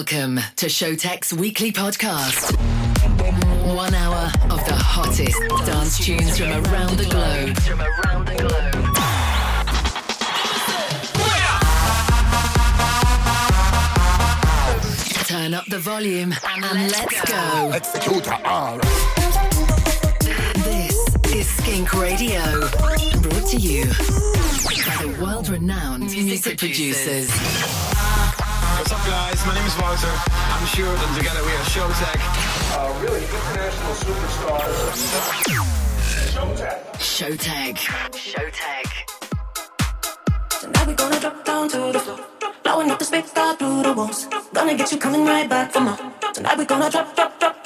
Welcome to Showtek's weekly podcast. One hour of the hottest dance tunes from around the globe. From around the globe. Turn up the volume and, let's go. This is Skink Radio, brought to you by the world-renowned music, producers. What's up, guys? My name is Walter. I'm Stuart, and together we are Showtek. Uh, really international superstars. Showtek. Showtek. Showtek. Tonight we're gonna drop down to the floor. Blowing up the space star through the walls. Gonna get you coming right back for more. Tonight we're gonna drop, drop, drop.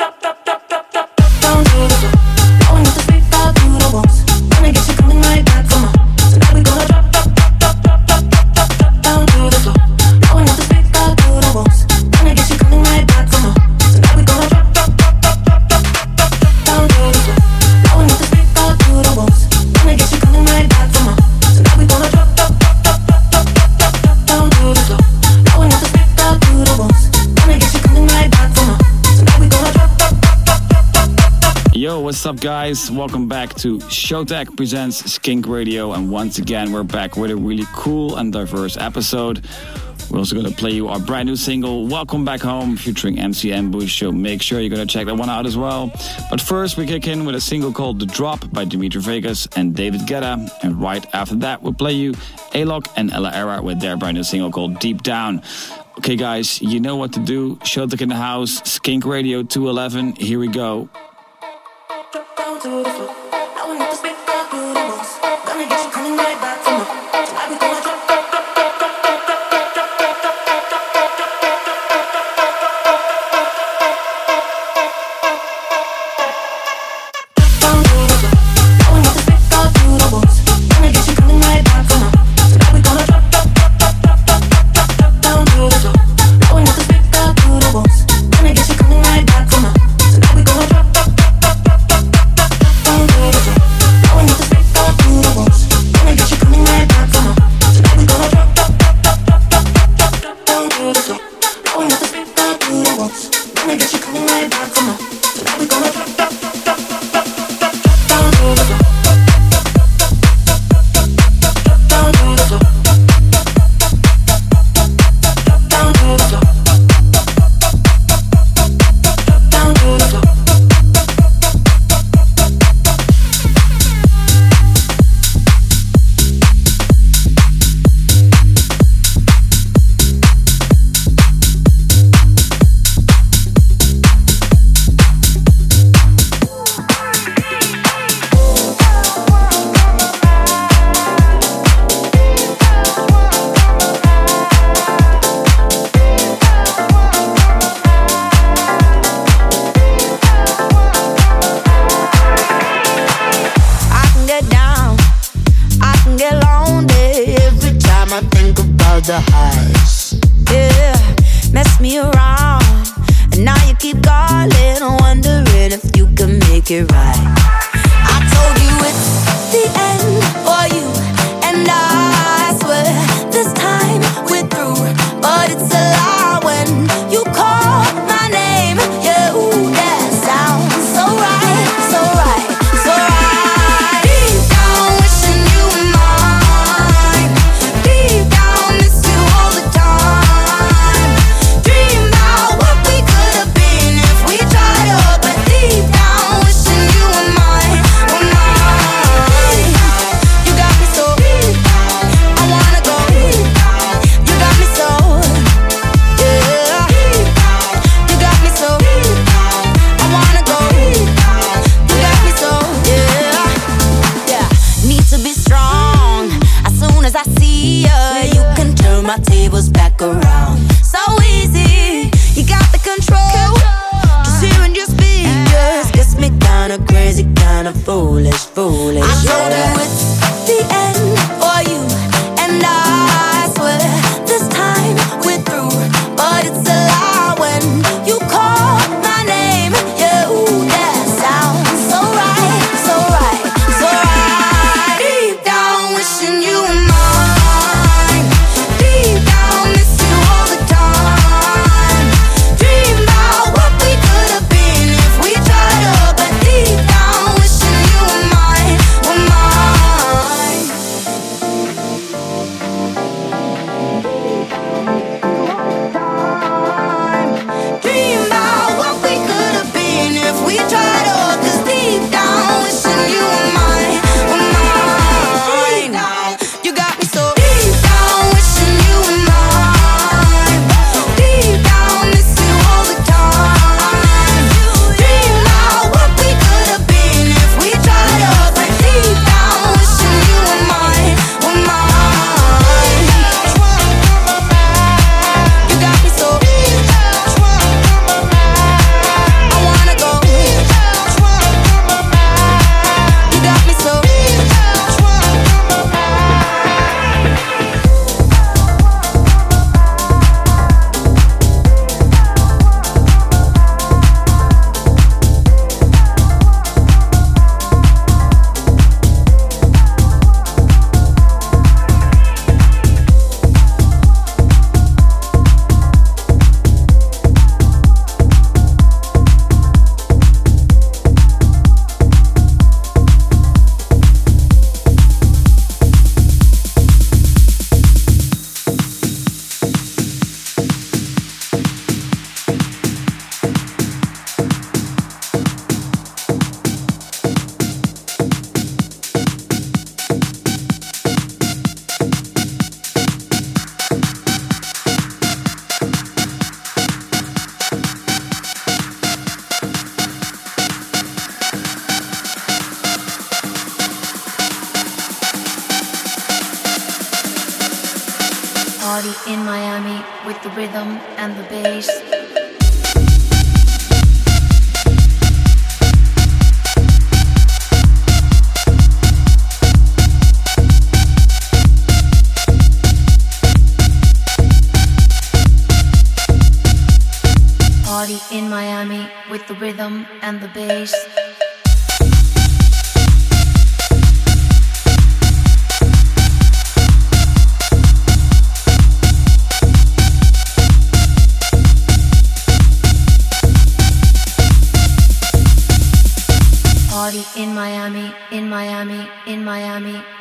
What's up, guys? Welcome back to Showtek Presents Skink Radio. And once again, we're back with a really cool and diverse episode. We're also going to play you our brand new single, Welcome Back Home, featuring MC Ambush. So make sure you're going to check that one out as well. But first, we kick in with a single called The Drop by Dimitri Vegas and David Guetta. And right after that, we'll play you Alok and Ella Eyre with their brand new single called Deep Down. Okay, guys, you know what to do. Showtek in the house, Skink Radio 211. Here we go.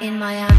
in my eyes.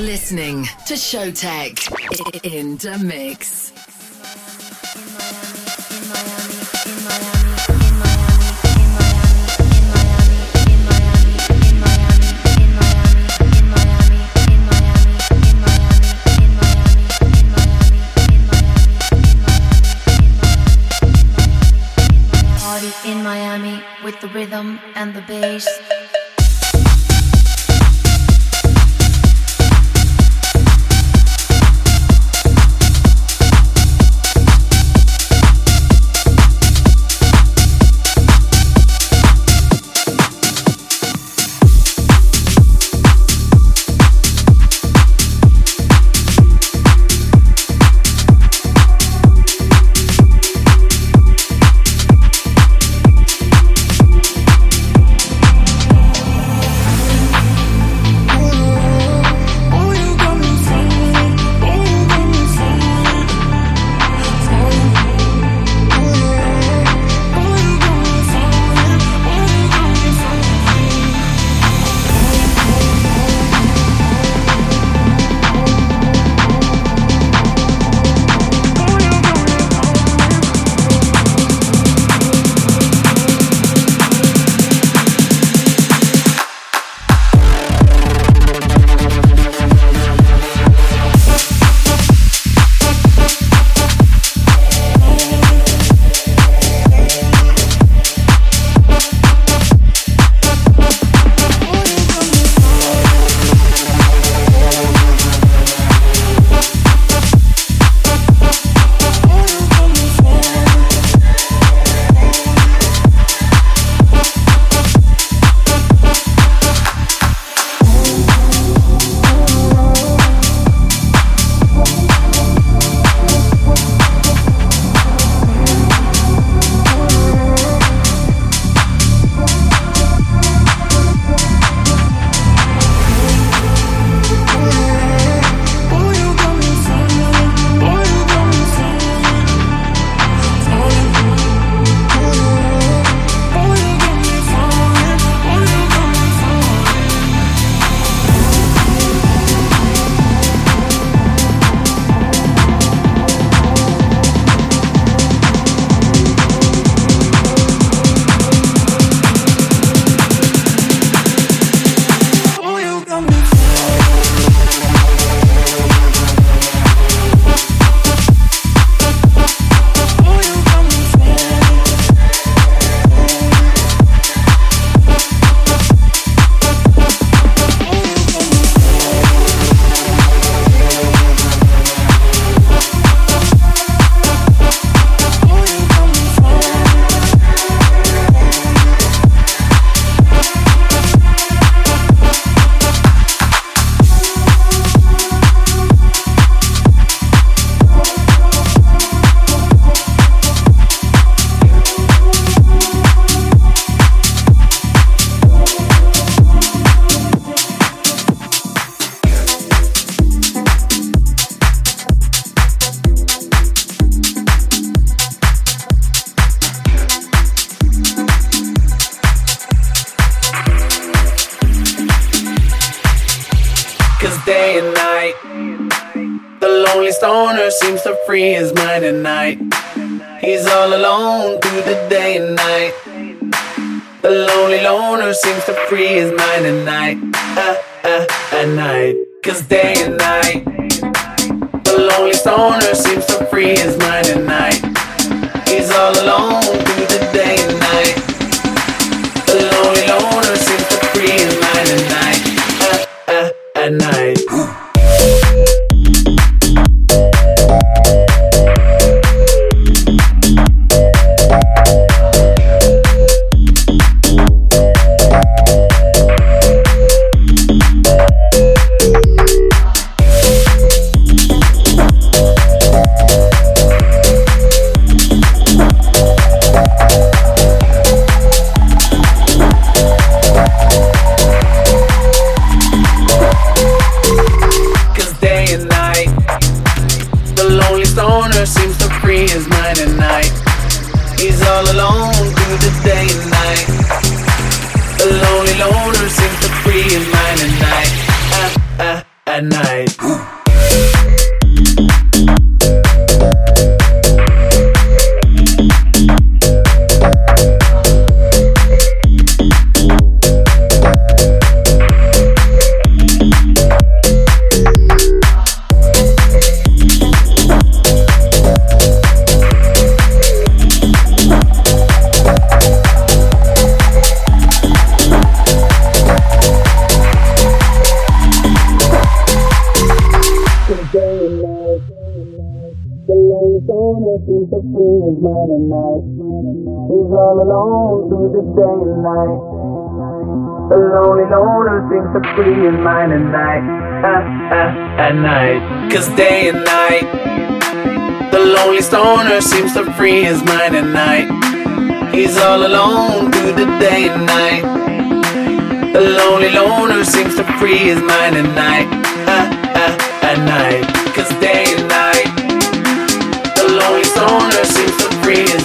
Listening to Showtek in the mix. In Miami, in Miami, in Miami, in Miami, in Miami, in Miami, in Miami, in Miami, in Miami, in Miami, in Miami, in Miami, in Miami, in Miami, in Miami, in Miami, in Miami, in Miami, in Miami, in Miami with the rhythm and the bass. Cause day and night, the lonely stoner seems to free his mind at night. He's all alone through the day and night. The lonely loner seems to free his mind at night. Uh, uh, at night. Cause day and night, the lonely stoner seems to free his mind at night. He's all alone. Free his mind at night, at night. Cause day and night, the lonely stoner seems to free his mind at night. He's all alone through the day and night. The lonely loner seems to free his mind at night, at night. Cause day and night, the lonely stoner seems to free his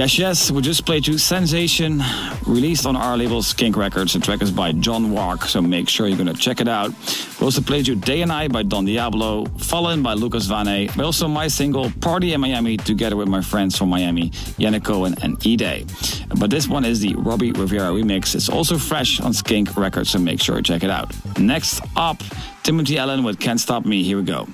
Yes, yes, we just played you Sensation, released on our label Skink Records. The track is by John Walk, so make sure you're gonna check it out. We also played you Day and Night by Don Diablo, Fallen by Lucas Vane, but also my single Party in Miami together with my friends from Miami, Yannick Cohen and E-Day. But this one is the Robbie Rivera remix. It's also fresh on Skink Records, so make sure you check it out. Next up, Timothy Allen with Can't Stop Me. Here we go.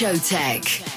By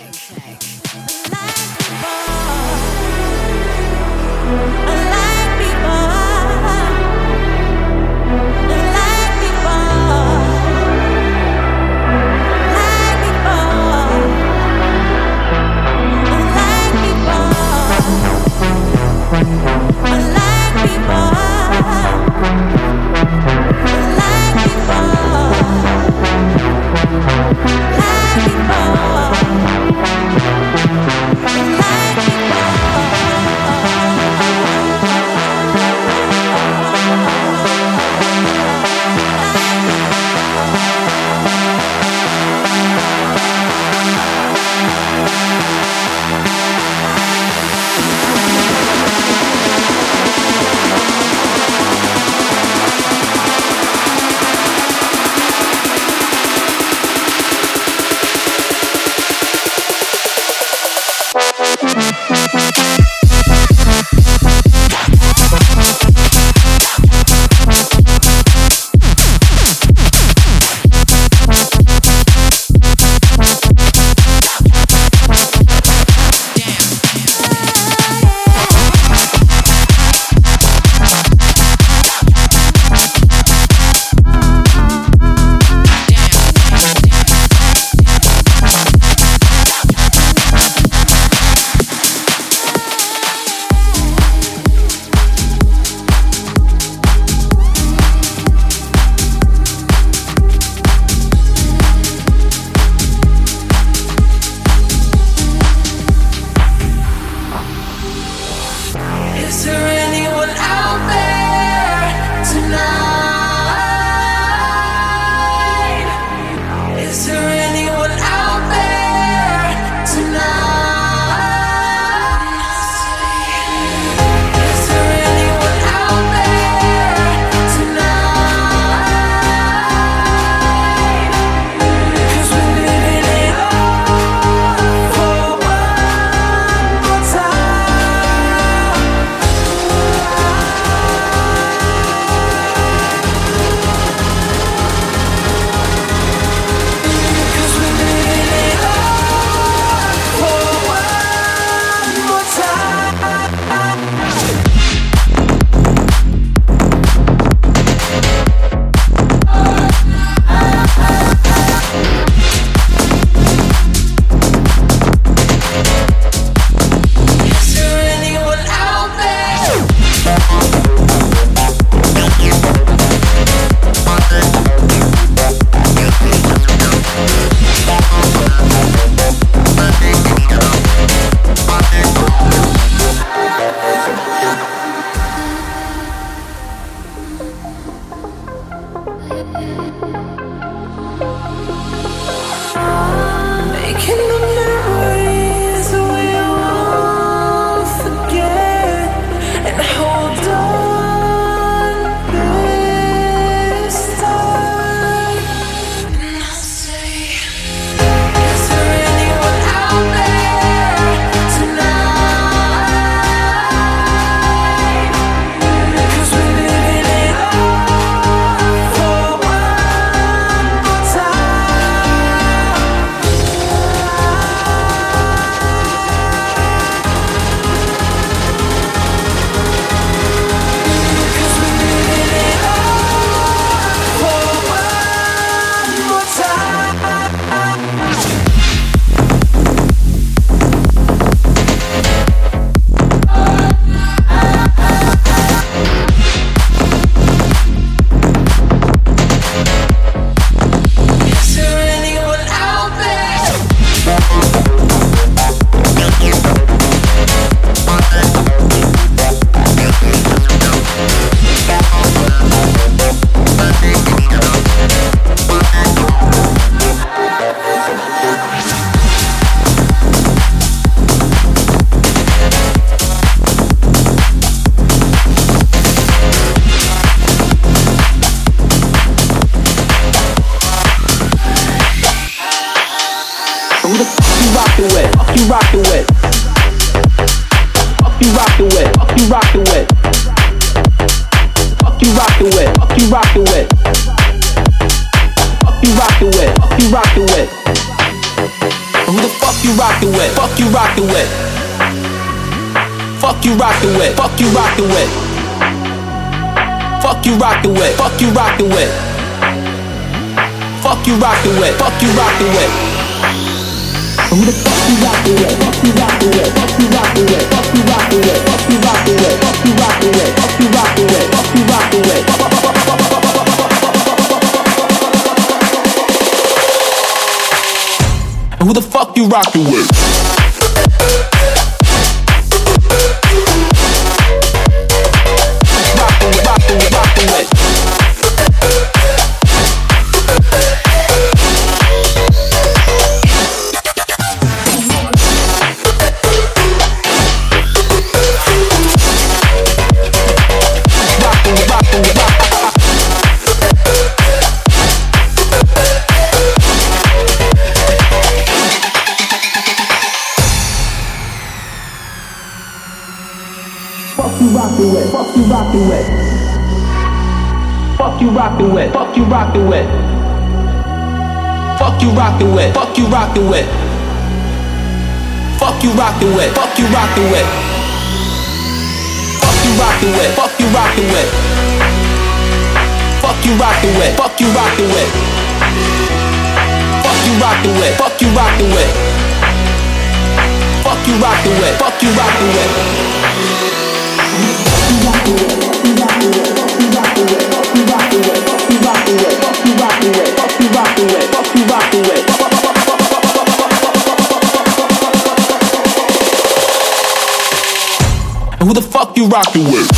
fuck you rockin' with? Fuck you rockin' with, fuck you rockin' with. Fuck you rockin' with, fuck you rockin' with. Fuck you rockin' with, fuck you rockin' with. Fuck you rockin' with, fuck you rockin' with. Fuck you rockin' with, fuck you rockin' with. Fuck you rockin' with, fuck you rockin' with. Who the fuck you rockin' with?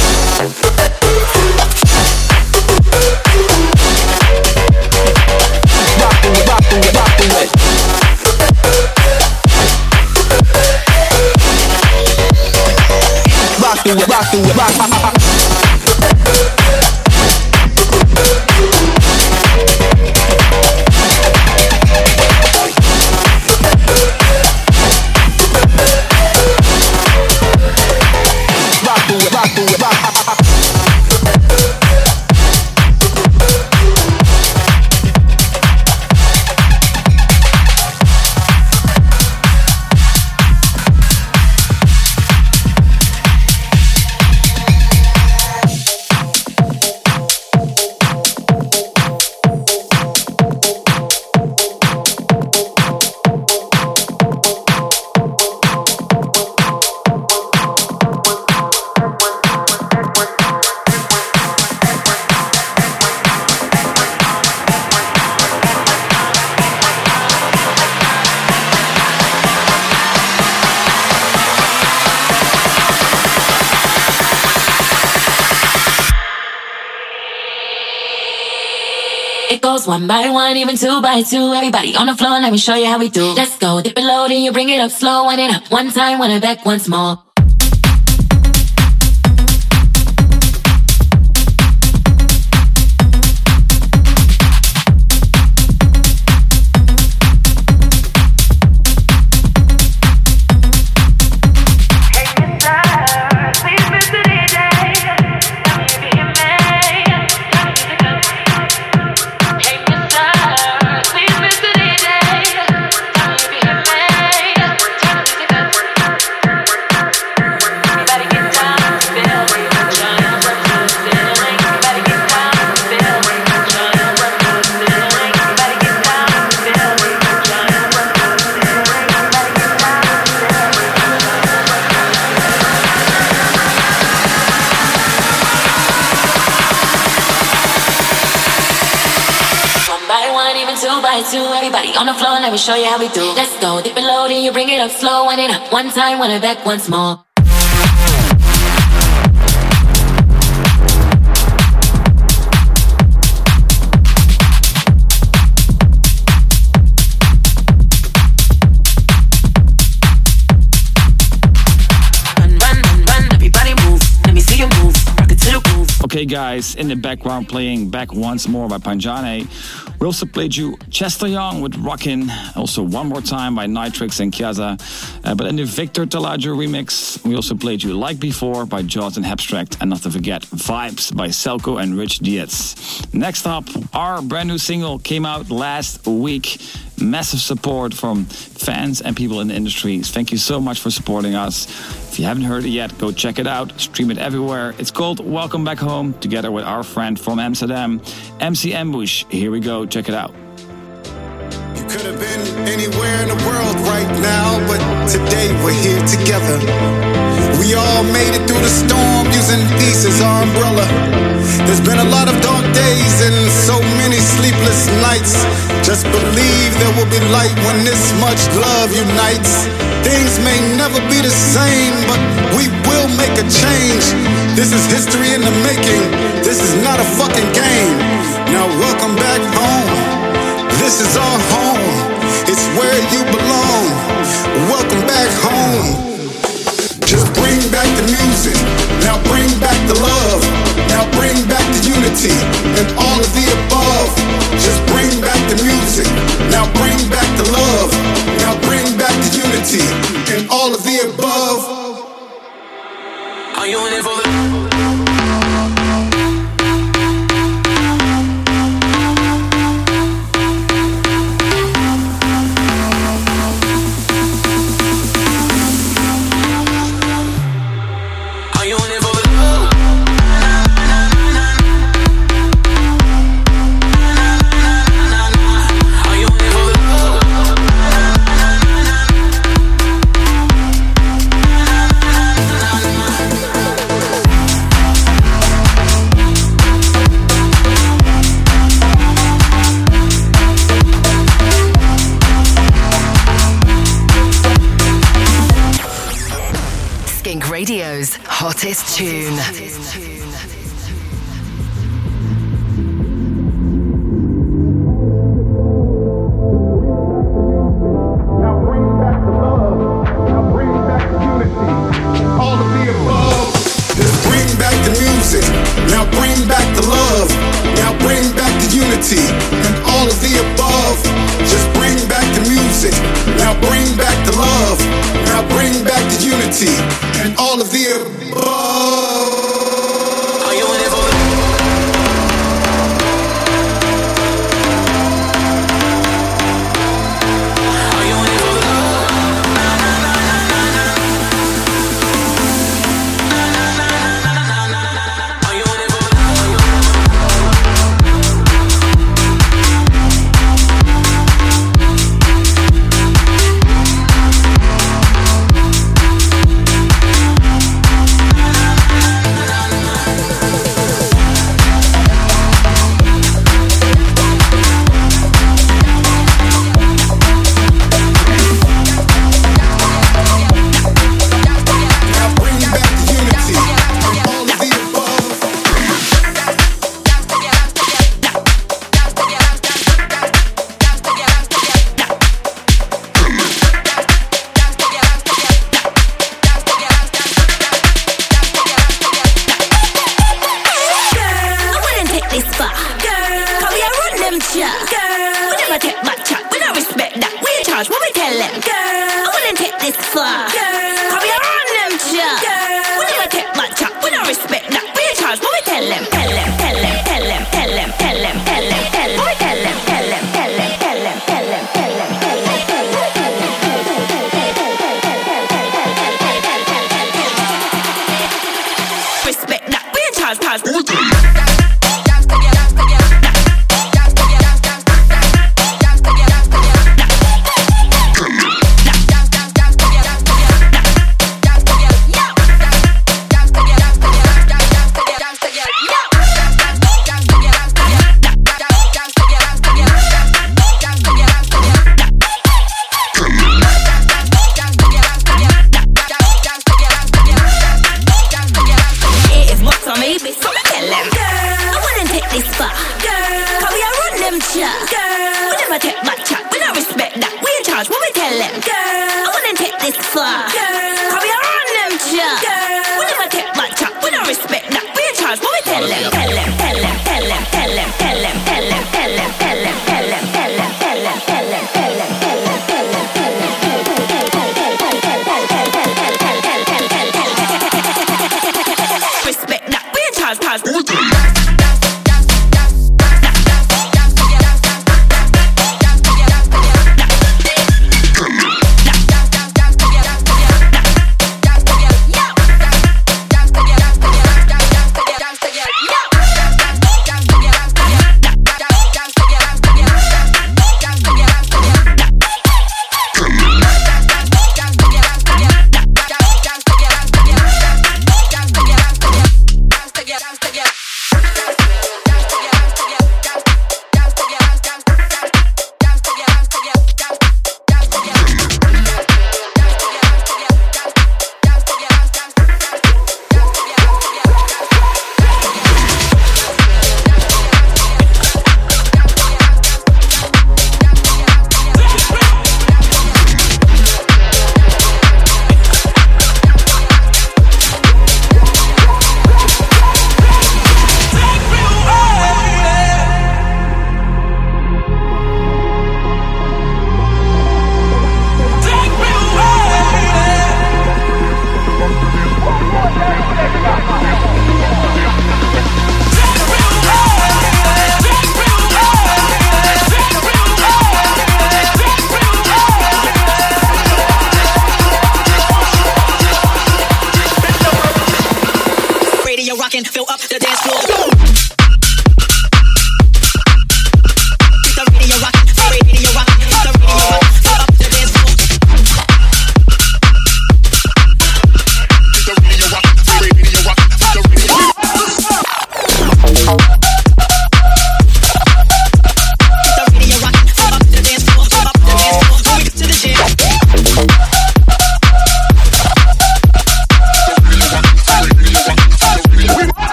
Goes one by one, even two by two. Everybody on the floor, let me show you how we do. Let's go, dip it low, then you bring it up slow, wind it up one time, wind it back once more. Two. Everybody on the floor, let me show you how we do. Let's go, dip it low, then you bring it up slow, wind it up one time, wind it back once more. Okay Guys in the background playing Back Once More by Panjane. We also played you Chester Young with Rockin', also One More Time by Nitrix and Kiaza. Uh, but in the Victor Talajo remix, we also played you Like Before by and Abstract, and not to forget Vibes by Selko and Rich Dietz. Next up, our brand new single came out last week. Massive support from fans and people in the industry. Thank you so much for supporting us. If you haven't heard it yet, go check it out. Stream it everywhere. It's called Welcome Back Home, together with our friend from Amsterdam, MC Ambush. Here we go. Check it out. You could have been anywhere in the world right now, but today we're here together. We all made it through the storm using peace as our umbrella. There's been a lot of dark days and so many sleepless nights. Just believe there will be light when this much love unites. Things may never be the same, but we will make a change. This is history in the making. This is not a fucking game. Now welcome back home. This is our home. It's where you belong. Welcome back home. Unity and all of the above. Just bring back the music. Now bring back the love. Now bring back the unity Radio's hottest tune. Now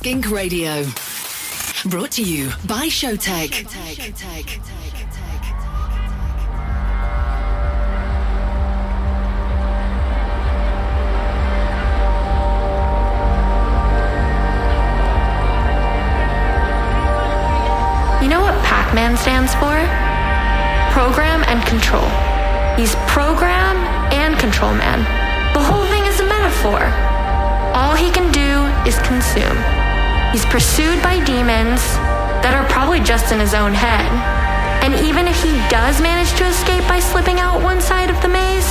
Skink Radio. Brought to you by know what Pac Man stands for? Program and control. He's program and control man. The whole thing is a metaphor. All he can do is consume. He's pursued by demons that are probably just in his own head. And even if he does manage to escape by slipping out one side of the maze,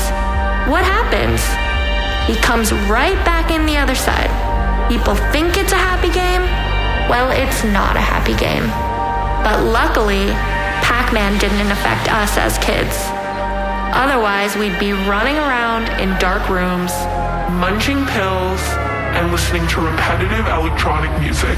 what happens? He comes right back in the other side. People think it's a happy game. Well, it's not a happy game. But luckily, Pac Man didn't affect us as kids. Otherwise, we'd be running around in dark rooms, munching pills, and listening to repetitive electronic music.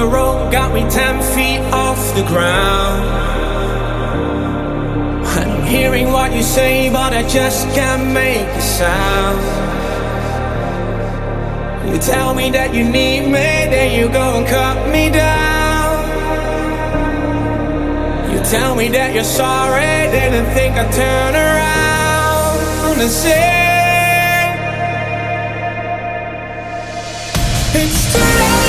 your rope, got me ten feet off the ground. I'm hearing what you say, but I just can't make a sound. You tell me that you need me, then you go and cut me down. You tell me that you're sorry, didn't think I'd turn around and say, It's too late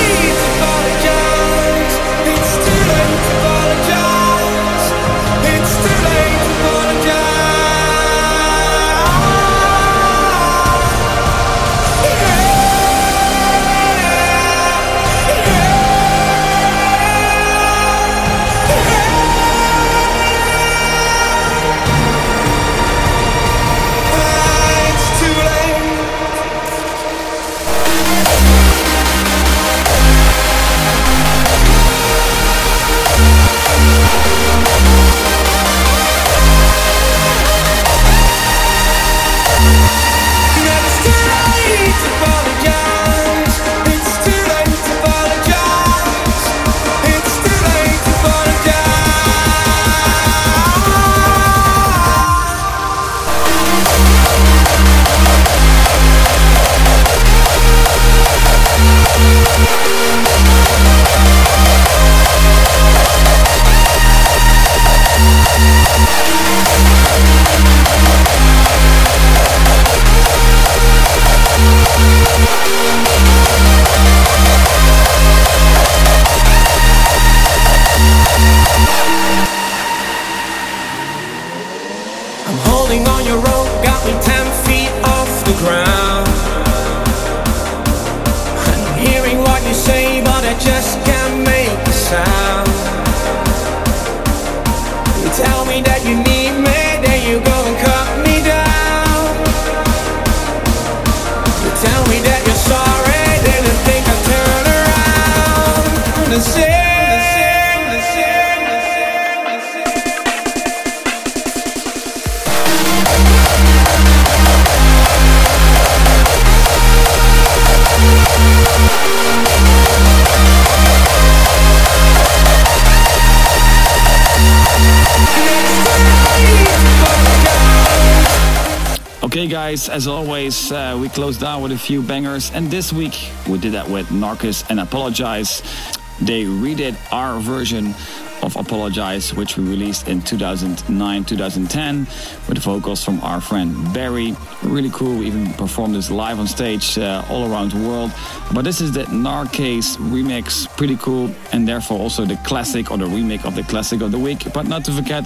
down with a few bangers, and this week we did that with Narcus and Apologize. They redid our version of Apologize, which we released in 2009 2010 with vocals from our friend Barry. Really cool. We even performed this live on stage uh, all around the world. But this is the Narcase remix. Pretty cool. And therefore also the classic or the remake of the classic of the week. But not to forget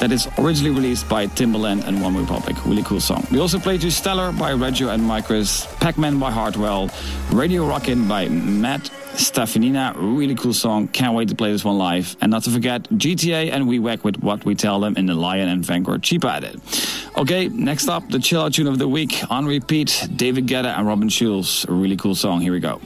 that it's originally released by Timbaland and One Republic. Really cool song. We also played you Stellar by Reggio and Micros, Pac-Man by Hardwell, Radio Rockin' by Matt Stefanina, really cool song. Can't wait to play this one live. And not to forget GTA and We Whack with What We Tell Them in the Lion and Vanguard Cheaper Edit. Okay, next up, the chill out tune of the week on repeat David Guetta and Robin Schulz. A really cool song. Here we go.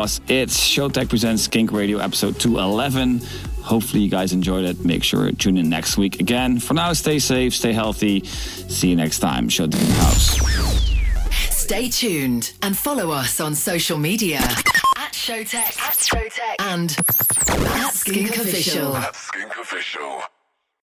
Was it. Showtek presents Kink Radio episode 211. Hopefully, you guys enjoyed it. Make sure to tune in next week again. For now, stay safe, stay healthy. See you next time. Showtek house. Stay tuned and follow us on social media at Showtek, at Showtek, and at. Skink Official.